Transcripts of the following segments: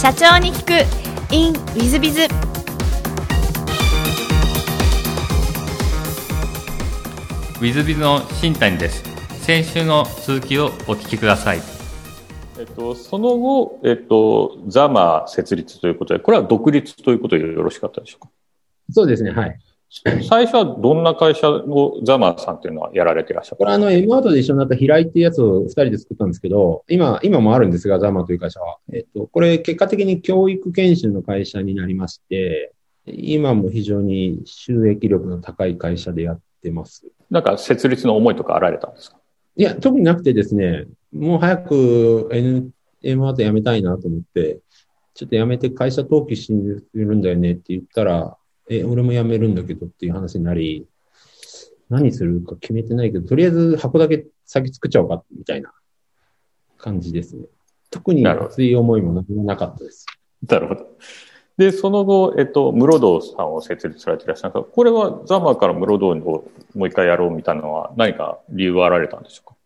社長に聞く in ウィズビズウィズビズの新谷です。先週の続きをお聞きください。えっと、その後、えっと、ザマ設立ということで、これは独立ということでよろしかったでしょうか？そうですね、はい。最初はどんな会社をザマさんっていうのはやられていらっしゃるこれあの、M アートで一緒になった平井っていうやつを二人で作ったんですけど、今、今もあるんですが、ザマという会社は。えっと、これ結果的に教育研修の会社になりまして、今も非常に収益力の高い会社でやってます。なんか設立の思いとかあられたんですか？いや、特になくてですね、もう早く N、M アート辞めたいなと思って、ちょっと辞めて会社登記するんだよねって言ったら、え、俺も辞めるんだけどっていう話になり、何するか決めてないけど、とりあえず箱だけ先作っちゃおうか、みたいな感じですね。特に熱い思いも何もなかったです。なるほど。で、その後、えっと、室堂さんを設立されていらっしゃるんですがこれはザマから室堂をもう一回やろうみたいなのは何か理由はあられたんでしょうか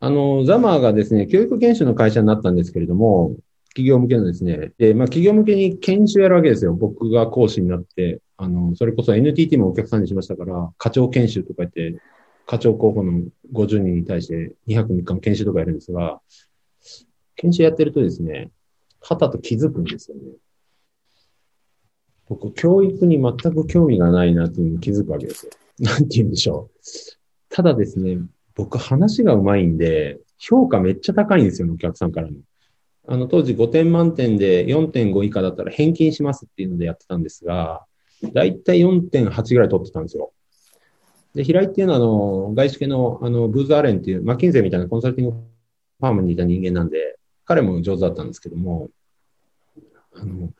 あの、ザマーがですね、教育研修の会社になったんですけれども、企業向けのですね、で、まあ企業向けに研修やるわけですよ。僕が講師になって、あの、それこそ NTT もお客さんにしましたから、課長研修とか言って、課長候補の50人に対して2泊3日の研修とかやるんですが、研修やってるとですね、はたと気づくんですよね。僕、教育に全く興味がないなっていうのに気づくわけですよ。なんて言うんでしょう。ただですね、僕話が上手いんで、評価めっちゃ高いんですよ、お客さんからの。あの、当時5点満点で4.5以下だったら返金しますっていうのでやってたんですが、だいたい4.8ぐらい取ってたんですよ。で、平井っていうのは、あの、外資系の、あの、ブーズ・アレンっていう、マッキンゼみたいなコンサルティングファームにいた人間なんで、彼も上手だったんですけども、あの、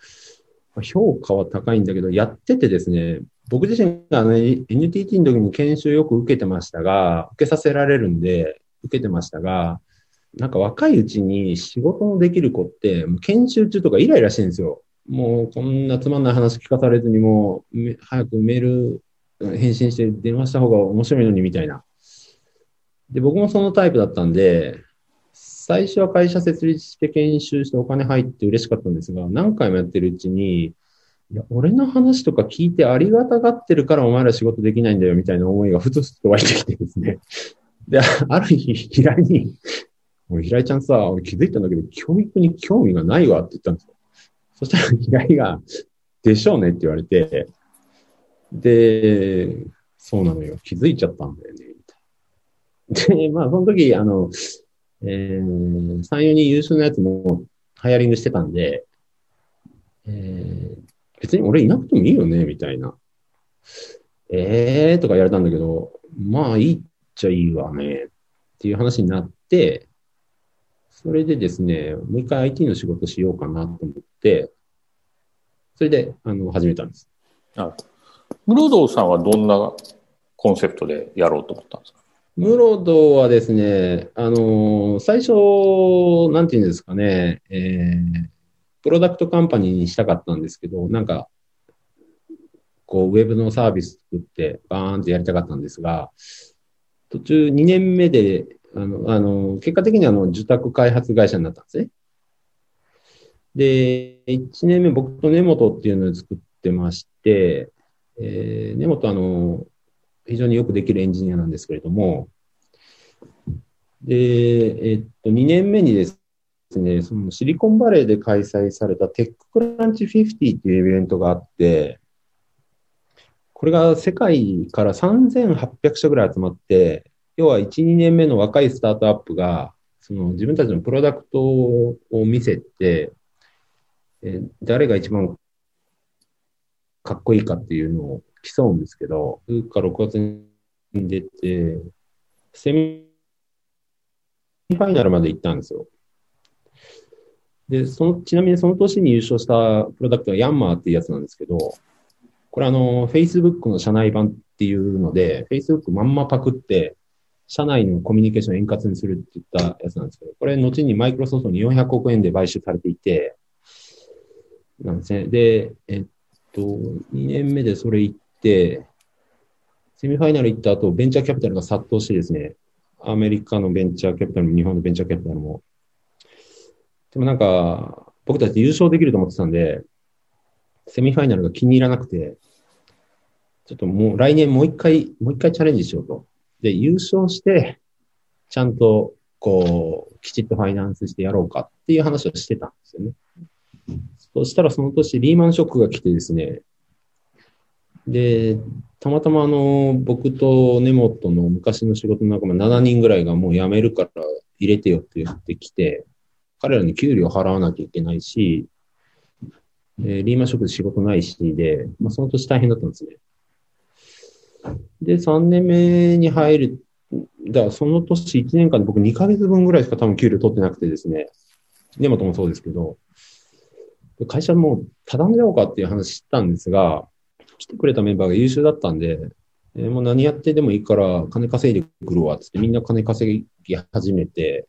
評価は高いんだけど、やっててですね、僕自身があの NTT の時に研修よく受けてましたが、受けさせられるんで、受けてましたが、なんか若いうちに仕事のできる子って、もう研修中とかイライラしてるんですよ。もうこんなつまんない話聞かされずにもう、早くメール返信して電話した方が面白いのにみたいな。で、僕もそのタイプだったんで、最初は会社設立して研修してお金入って嬉しかったんですが、何回もやってるうちに、いや、俺の話とか聞いてありがたがってるからお前ら仕事できないんだよみたいな思いがふつふつと湧いてきてですね。で、ある日、平井に、俺、平井ちゃんさ、俺気づいたんだけど、教育に興味がないわって言ったんですよ。そしたら平井が、でしょうねって言われて、で、そうなのよ。気づいちゃったんだよね。で、まあ、その時、あの、えー、3、4人優秀なやつもハイアリングしてたんで、えー、別に俺いなくてもいいよね、みたいな。えーとか言われたんだけど、まあいいっちゃいいわね、っていう話になって、それでですね、もう一回 IT の仕事しようかなと思って、それで、あの、始めたんです。室堂さんはどんなコンセプトでやろうと思ったんですか？室堂はですね、あのー最初、なんていうんですかね、えー、プロダクトカンパニーにしたかったんですけど、なんか、こう、ウェブのサービス作って、バーンってやりたかったんですが、途中2年目で、あの、あの、結果的にあの、受託開発会社になったんですね。で、1年目僕と根本っていうのを作ってまして、えー、根本あの、非常によくできるエンジニアなんですけれども、で、えっと、2年目にですね、そのシリコンバレーで開催されたテッククランチ50っていうイベントがあって、これが世界から3800社ぐらい集まって、要は1、2年目の若いスタートアップが、その自分たちのプロダクトを見せて、え誰が一番かっこいいかっていうのを競うんですけど、9か6月に出て、セミファイナルまで行ったんですよ。で、その、ちなみにその年に優勝したプロダクトはヤンマーっていうやつなんですけど、これあの、Facebook の社内版っていうので、Facebook まんまパクって、社内のコミュニケーションを円滑にするって言ったやつなんですけど、これ後にマイクロソフトに400億円で買収されていて、なんですね。で、えっと、2年目でそれ行って、セミファイナル行った後、ベンチャーキャピタルが殺到してですね、アメリカのベンチャーキャピタルも日本のベンチャーキャピタルも。でもなんか、僕たち優勝できると思ってたんで、セミファイナルが気に入らなくて、ちょっともう来年もう一回、もう一回チャレンジしようと。で、優勝して、ちゃんと、こう、きちっとファイナンスしてやろうかっていう話をしてたんですよね。そしたらその年リーマンショックが来てですね、で、たまたまあの、僕と根本の昔の仕事の仲間7人ぐらいがもう辞めるから入れてよって言ってきて、彼らに給料払わなきゃいけないし、えリーマンショックで仕事ないしで、まあその年大変だったんですね。で、3年目に入る、だその年1年間で僕2ヶ月分ぐらいしか多分給料取ってなくてですね、根本もそうですけど、会社もう畳んじゃおうかっていう話したんですが、来てくれたメンバーが優秀だったんで、えーもう何やってでもいいから金稼いでくるわっつってみんな金稼ぎ始めて、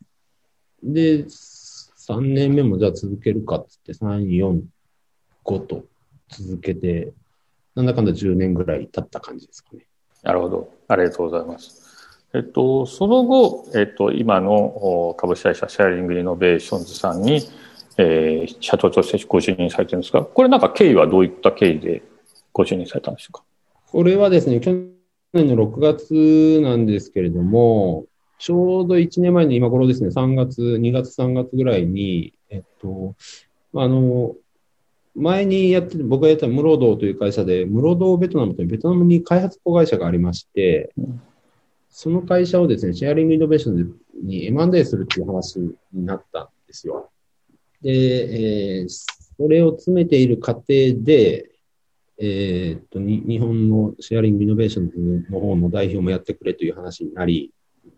で、3年目もじゃあ続けるかっつって3、4、5と続けて、なんだかんだ10年ぐらい経った感じですかね。なるほど。ありがとうございます。えっと、その後、えっと、今のお株式会社シェアリングイノベーションズさんに、えー社長としてご就任されてるんですが、これなんか経緯はどういった経緯でご就任されたんでしょうか？これはですね、去年の6月なんですけれども、ちょうど1年前の今頃ですね、3月、2月、3月ぐらいに、えっと、あの、前にやってて、僕がやったムロドーという会社で、ムロドーベトナムというベトナムに開発子会社がありまして、その会社をですね、シェアリングイノベーションズに M&A するっていう話になったんですよ。で、えーそれを詰めている過程で、えーっと、日本のシェアリングイノベーションの方の代表もやってくれという話になり、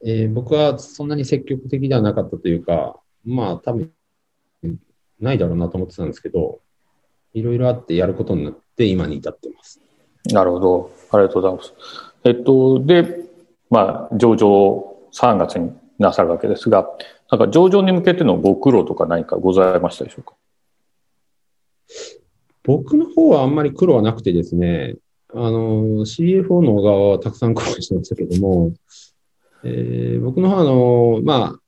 えー僕はそんなに積極的ではなかったというか、まあ多分、ないだろうなと思ってたんですけど、いろいろあってやることになって今に至ってます。なるほど。ありがとうございます。えっと、で、まあ、上場3月になさるわけですが、なんか上場に向けてのご苦労とか何かございましたでしょうか？僕の方はあんまり苦労はなくてですね、あの、CFO の小川はたくさん苦労してましたけども、えー僕の方はあの、まあ、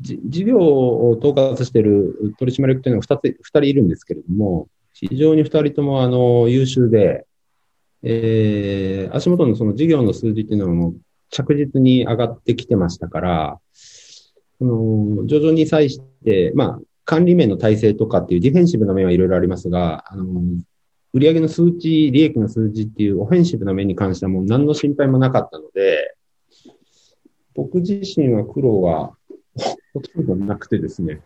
じ事業を統括している取締役というのが2つ、二人いるんですけれども、非常に2人ともあの、優秀で、えー足元のその事業の数字っていうのはもう着実に上がってきてましたから、その、上場に際して、まあ、管理面の体制とかっていうディフェンシブな面はいろいろありますが、あの、売上の数値、利益の数字っていうオフェンシブな面に関してはもう何の心配もなかったので、僕自身は苦労はほとんどなくてですね、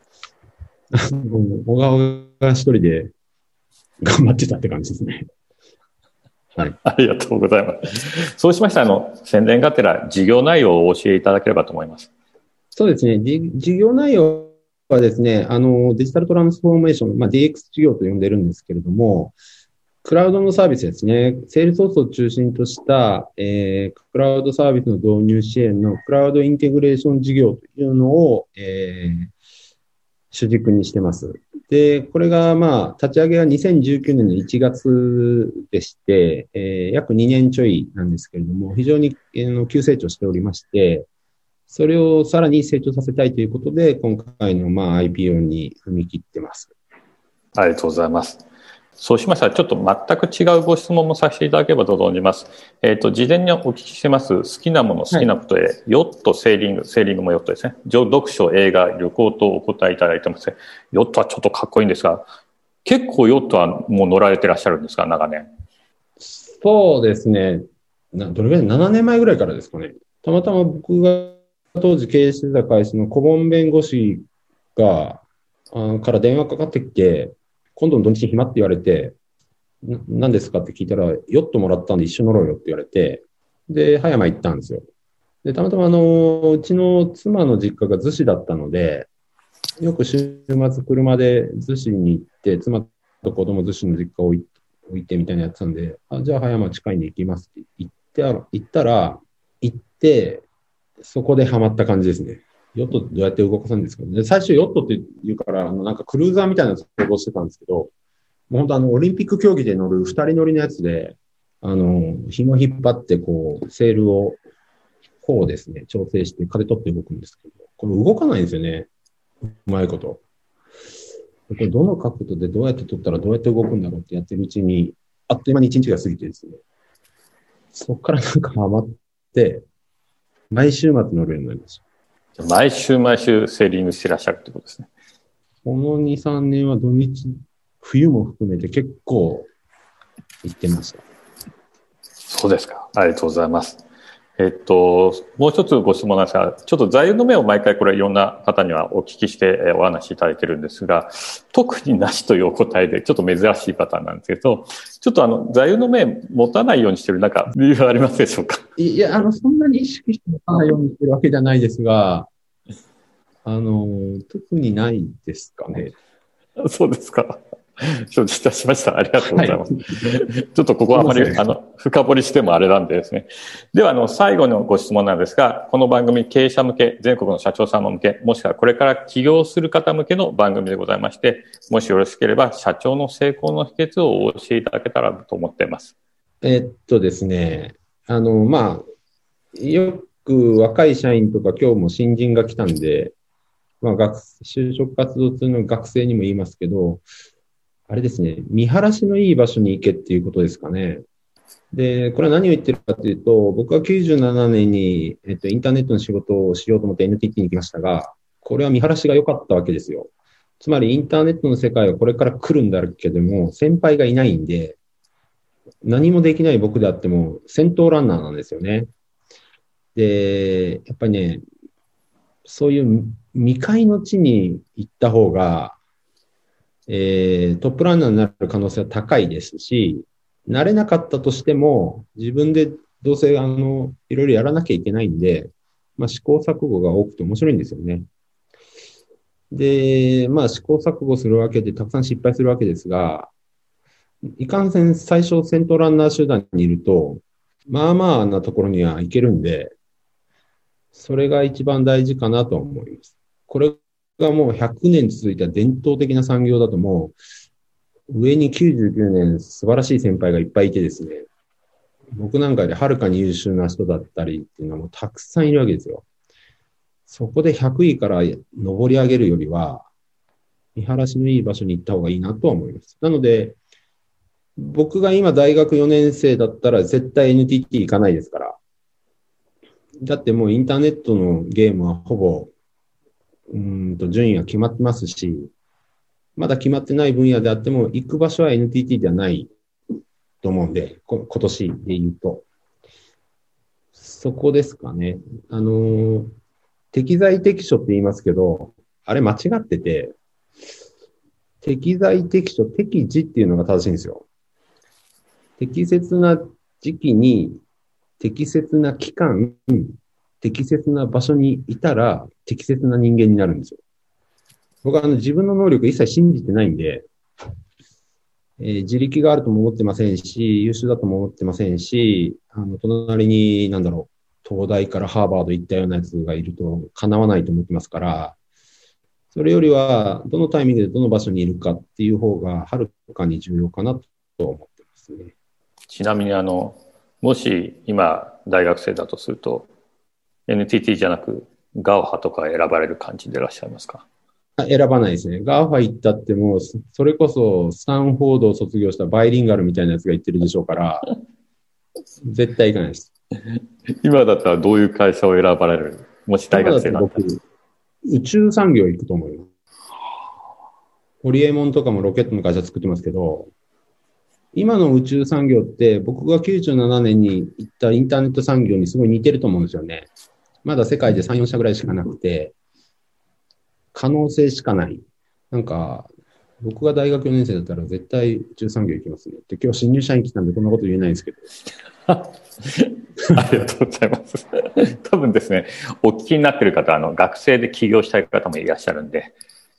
小川が一人で頑張ってたって感じですね。はい。ありがとうございます。そうしましたら、あの、宣伝がてら事業内容をお教えいただければと思います。そうですね。じ事業内容はですね、あの、デジタルトランスフォーメーション、まあ、DX 事業と呼んでるんですけれども、クラウドのサービスですね。セールソースを中心とした、えークラウドサービスの導入支援のクラウドインテグレーション事業というのを、えー主軸にしてます。で、これが、まあ、立ち上げは2019年の1月でして、えー約2年ちょいなんですけれども、非常に、えー急成長しておりまして、それをさらに成長させたいということで、今回のまあ IPO に踏み切ってます。ありがとうございます。そうしましたら、ちょっと全く違うご質問もさせていただければと存じます。えっ、と、事前にお聞きしてます、好きなもの、好きなことへ、ヨット、セーリング、セーリングもヨットですね。上読書、映画、旅行とお答えいただいてますね。ヨットはちょっとかっこいいんですが、結構ヨットはもう乗られてらっしゃるんですか、長年。そうですね。などれぐらい ?7 年前ぐらいからですかね。たまたま僕が当時経営してた会社の顧問弁護士が、あから電話かかってきて、今度の土日暇って言われて、何ですかって聞いたら、ヨットもらったんで一緒乗ろうよって言われて、で、葉山行ったんですよ。で、たまたまあの、うちの妻の実家が逗子だったので、よく週末車で逗子に行って、妻と子供逗子の実家を置いてみたいなやつなんで、あじゃあ葉山近いんで行きますって言って、行ったら、行って、そこでハマった感じですね。ヨットどうやって動かすんですかね。最初ヨットって言うから、あの、なんかクルーザーみたいなやつを想像してたんですけど、もう本当あの、オリンピック競技で乗る二人乗りのやつで、あの、紐引っ張って、こう、セールを、こうですね、調整して風取って動くんですけど、これ動かないんですよね。うまいこと。これどの角度でどうやって撮ったらどうやって動くんだろうってやってるうちに、あっという間に一日が過ぎてですね。そっからなんかハマって、毎週末乗るようになりました。毎週毎週セーリングしてらっしゃるってことですね。この2、3年は土日、冬も含めて結構行ってました。そうですか。ありがとうございます。えっと、もう一つご質問なんですが、ちょっと座右の銘を毎回これいろんな方にはお聞きしてえーお話しいただいてるんですが、特になしというお答えでちょっと珍しいパターンなんですけど、ちょっとあの、座右の銘持たないようにしてるなんか理由がありますでしょうか？いや、あの、そんなに意識して持たないようにしてるわけじゃないですが、あの、特にないですかね。そうですか。承知いたしました。ありがとうございます。ちょっとここはあまり、あの、深掘りしてもあれなんでですね。では、あの、最後のご質問なんですが、この番組、経営者向け、全国の社長様向け、もしくはこれから起業する方向けの番組でございまして、もしよろしければ、社長の成功の秘訣をお教えいただけたらと思っています。えっとですね、あの、まあ、よく若い社員とか今日も新人が来たんで、まあ、学、就職活動中の学生にも言いますけど、あれですね、見晴らしのいい場所に行けっていうことですかね。で、これは何を言ってるかというと、僕は97年に、えっと、インターネットの仕事をしようと思って NTT に来ましたが、これは見晴らしが良かったわけですよ。つまりインターネットの世界はこれから来るんだけども、先輩がいないんで、何もできない僕であっても先頭ランナーなんですよね。で、やっぱりね、そういう未開の地に行った方が、えー、トップランナーになる可能性は高いですし、慣れなかったとしても、自分でどうせ、あの、いろいろやらなきゃいけないんで、まあ、試行錯誤が多くて面白いんですよね。で、まあ、試行錯誤するわけで、たくさん失敗するわけですが、いかんせん最初先頭ランナー集団にいると、まあまあなところには行けるんで、それが一番大事かなと思います。これがもう100年続いた伝統的な産業だともう、上に99年素晴らしい先輩がいっぱいいてですね、僕なんかよりはるかに優秀な人だったりっていうのはもうたくさんいるわけですよ。そこで100位から上り上げるよりは、見晴らしのいい場所に行った方がいいなとは思います。なので、僕が今大学4年生だったら絶対 NTT 行かないですから。だってもうインターネットのゲームはほぼ、うんと順位が決まってますし、まだ決まってない分野であっても行く場所は NTT ではないと思うんで、こ今年で言うと。そこですかね。あのー適材適所って言いますけど、あれ間違ってて、適材適所、適時っていうのが正しいんですよ。適切な時期に、適切な期間、適切な場所にいたら、適切な人間になるんですよ。僕はあの自分の能力一切信じてないんで、えー自力があるとも思ってませんし、優秀だとも思ってませんし、あの、隣に、なんだろう、東大からハーバード行ったようなやつがいると叶わないと思ってますから、それよりは、どのタイミングでどの場所にいるかっていう方が、はるかに重要かなと思ってますね。ちなみにあの、もし今大学生だとすると、NTT じゃなく GAOHA とか選ばれる感じでいらっしゃいますか？あ選ばないですね。 GAFA 行ったってもう、そそれこそスタンフォードを卒業したバイリンガルみたいなやつが言ってるでしょうから、絶対行かないです。今だったらどういう会社を選ばれる？もし大学生だったら。僕、宇宙産業行くと思います。ホリエモンとかもロケットの会社作ってますけど、今の宇宙産業って僕が97年に行ったインターネット産業にすごい似てると思うんですよね。まだ世界で3、4社ぐらいしかなくて、可能性しかない。なんか、僕が大学4年生だったら絶対宇宙産業行きますね。で、今日新入社員来たんでこんなこと言えないんですけど。ありがとうございます。多分ですね、お聞きになっている方は、あの、学生で起業したい方もいらっしゃるんで、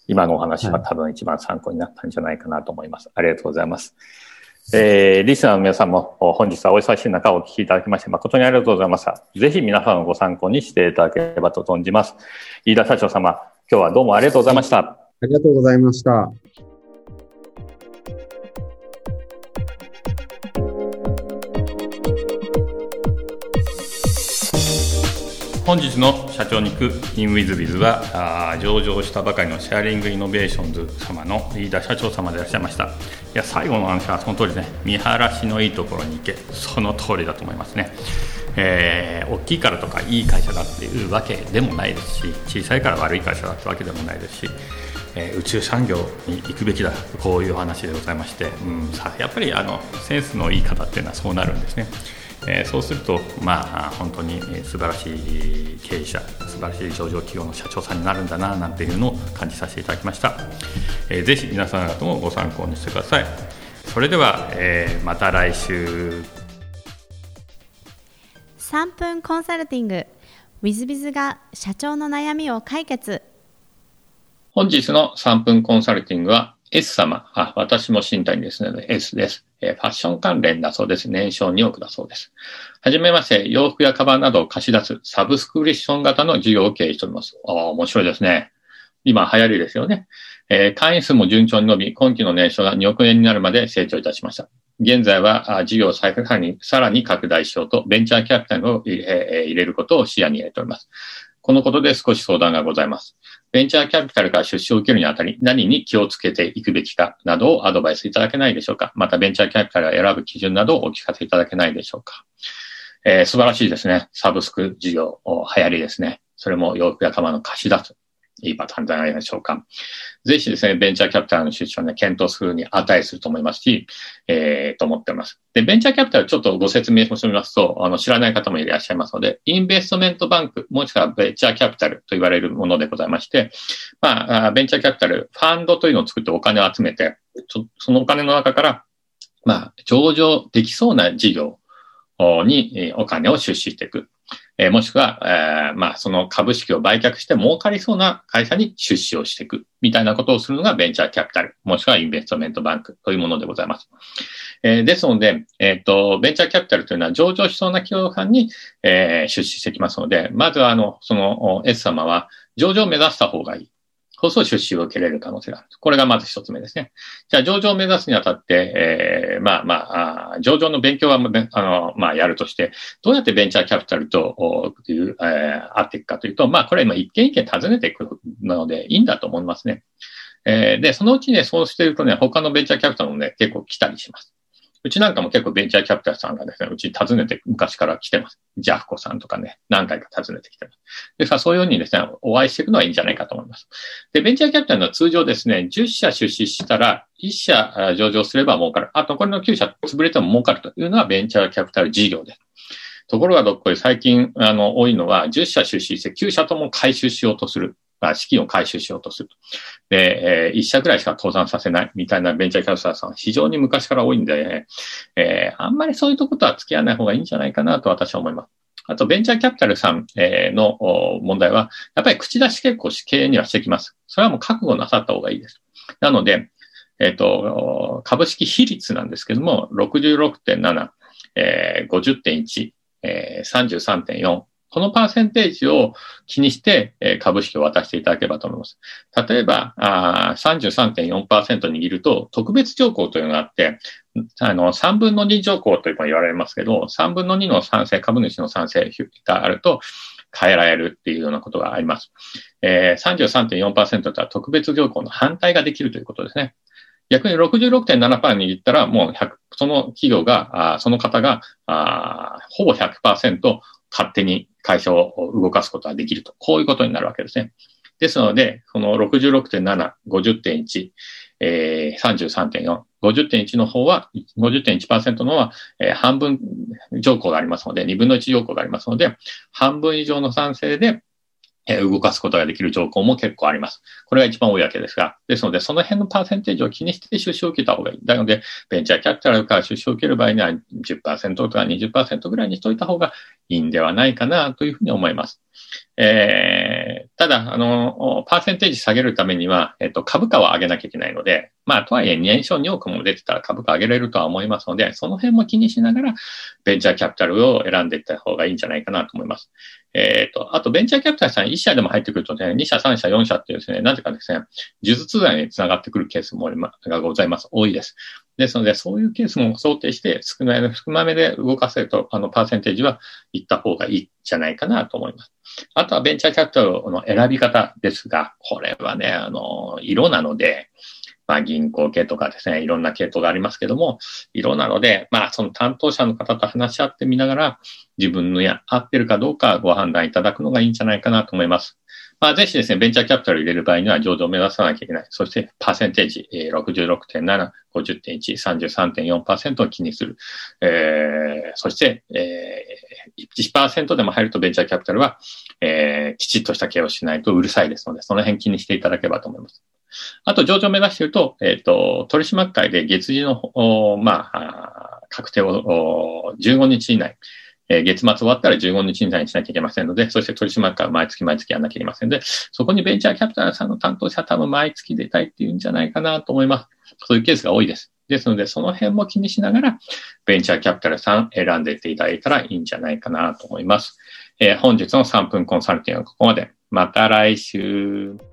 今のお話は多分一番参考になったんじゃないかなと思います。ありがとうございます。えー、リスナーの皆さんも本日はお忙しい中お聞きいただきまして誠にありがとうございました。ぜひ皆さんのご参考にしていただければと存じます。飯田社長様、今日はどうもありがとうございました。ありがとうございました。本日の社長に行く in with biz はあ上場したばかりのシェアリングイノベーションズ様の飯田社長様でいらっしゃいました。いや最後の話はその通りですね見晴らしのいいところに行け。その通りだと思いますね。えー、大きいからとかいい会社だっていうわけでもないですし小さいから悪い会社だってわけでもないですし、えー、宇宙産業に行くべきだこういうお話でございまして、うん、さやっぱりあのセンスのいい方っていうのはそうなるんですね。えー、そうすると、まあ、本当に素晴らしい経営者素晴らしい上場企業の社長さんになるんだななんていうのを感じさせていただきました、えー、ぜひ皆さん方もご参考にしてください。それでは、えー、また来週。3分コンサルティング。w i z b i z が社長の悩みを解決。本日の3分コンサルティングは S 様、あ私も身体にですね、S です。えファッション関連だそうです。年商2億だそうです。はじめまして、洋服やカバンなどを貸し出すサブスクリプション型の事業を経営しております。ああ、面白いですね。今流行りですよね。えー、会員数も順調に伸び、今期の年商が2億円になるまで成長いたしました。現在は事業をさらにさらに拡大しようと、ベンチャーキャピタルを入れることを視野に入れております。このことで少し相談がございます。ベンチャーキャピタルから出資を受けるにあたり、何に気をつけていくべきかなどをアドバイスいただけないでしょうか。また、ベンチャーキャピタルが選ぶ基準などをお聞かせいただけないでしょうか。えー、素晴らしいですね。サブスク事業、流行りですね。それも洋服や釜の貸し出す。いいパターンじゃないでしょうか。ぜひですね、ベンチャーキャピタルの出資をね、検討するに値すると思いますし、えー、と思ってます。で、ベンチャーキャピタルちょっとご説明してみますと、あの、知らない方もいらっしゃいますので、インベストメントバンク、もしくはベンチャーキャピタルと言われるものでございまして、まあ、ベンチャーキャピタル、ファンドというのを作ってお金を集めて、そのお金の中から、まあ、上場できそうな事業にお金を出資していく。えー、もしくは、えー、まあ、その株式を売却して儲かりそうな会社に出資をしていく、みたいなことをするのがベンチャーキャピタル、もしくはインベストメントバンクというものでございます。えー、ですので、えっ、と、ベンチャーキャピタルというのは上場しそうな企業間に、え出資してきますので、まずは、あの、その S 様は上場を目指した方がいい。こそ出資を受けれる可能性がある。これがまず一つ目ですね。じゃあ、上場を目指すにあたって、えー、まあまあ、上場の勉強は、あの、まあ、やるとして、どうやってベンチャーキャピタルと、という、えー、会っていくかというと、まあ、これ今一件一件尋ねていくのでいいんだと思いますね。えー、で、そのうちね、そうしてるとね、他のベンチャーキャピタルもね、結構来たりします。うちなんかも結構ベンチャーキャピタルさんがですね、うち訪ねて昔から来てます。ジャフコさんとかね、何回か訪ねてきてます。ですからそういうようにですね、お会いしていくのはいいんじゃないかと思います。で、ベンチャーキャピタルの通常ですね、10社出資したら、1社上場すれば儲かる。あと、これの9社潰れても儲かるというのはベンチャーキャピタル事業です。ところがどっこい最近、あの、多いのは、10社出資して9社とも回収しようとする。あ資金を回収しようとすると。で、えー、一社ぐらいしか倒産させないみたいなベンチャーキャピタルさん非常に昔から多いんで、えー、あんまりそういうとことは付き合わない方がいいんじゃないかなと私は思います。あと、ベンチャーキャピタルさんの問題は、やっぱり口出し結構経営にはしてきます。それはもう覚悟なさった方がいいです。なので、えっ、ー、と、株式比率なんですけども、66.7、えー、50.1、えー、33.4、このパーセンテージを気にして、え株式を渡していただければと思います。例えば、あ33.4%握ると、特別条項というのがあって、あの、3分の2条項というの言われますけど、3分の2の賛成、株主の賛成があると、変えられるっていうようなことがあります。えー、33.4%とは特別条項の反対ができるということですね。逆に66.7%握ったら、もう100、その企業が、あその方が、あほぼ100%勝手に会社を動かすことができると。こういうことになるわけですね。ですので、この66.7、50.1、えー、33.4、50.1の方は、50.1%の方は、えー、半分条項がありますので、2分の1条項がありますので、半分以上の賛成で、動かすことができる条項も結構あります。これが一番多いわけですが、ですので、その辺のパーセンテージを気にして出資を受けた方がいい。なので、ベンチャーキャピタルから出資を受ける場合には10%とか20%ぐらいにしといた方がいいんではないかなというふうに思います。えー、ただ、あの、パーセンテージ下げるためには、えっと、株価を上げなきゃいけないので、まあ、とはいえ、年商2億も出てたら株価上げれるとは思いますので、その辺も気にしながら、ベンチャーキャピタルを選んでいった方がいいんじゃないかなと思います。えっ、ー、と、あと、ベンチャーキャピタルさん1社でも入ってくるとね、2社、3社、4社っていうですね、なぜかですね、呪術罪につながってくるケースもがございます。多いです。ですので、そういうケースも想定して、少ない、少なめで動かせると、あの、パーセンテージはいった方がいいんじゃないかなと思います。あとはベンチャーキャピタルの選び方ですが、これはね、あの、色なので、まあ銀行系とかですね、いろんな系統がありますけども、色なので、まあその担当者の方と話し合ってみながら、自分のや合ってるかどうかご判断いただくのがいいんじゃないかなと思います。まあ、ぜひですね、ベンチャーキャピタル入れる場合には上場を目指さなきゃいけない。そして、パーセンテージ、えー、66.7、50.1、33.4%を気にする。えー、そして、えー、1%でも入るとベンチャーキャピタルは、えー、きちっとした経営をしないとうるさいですので、その辺気にしていただければと思います。あと、上場を目指していると、えっ、ー、と、取締会で月次の、まあ、確定を15日以内、えー、月末終わったら15日以内にしなきゃいけませんので、そして取締役会毎月毎月やらなきゃいけませんので、そこにベンチャーキャピタルさんの担当者多分毎月出たいっていうんじゃないかなと思います。そういうケースが多いです。ですので、その辺も気にしながら、ベンチャーキャピタルさん選んでいっていただいたらいいんじゃないかなと思います。えー、本日の3分コンサルティングはここまで。また来週。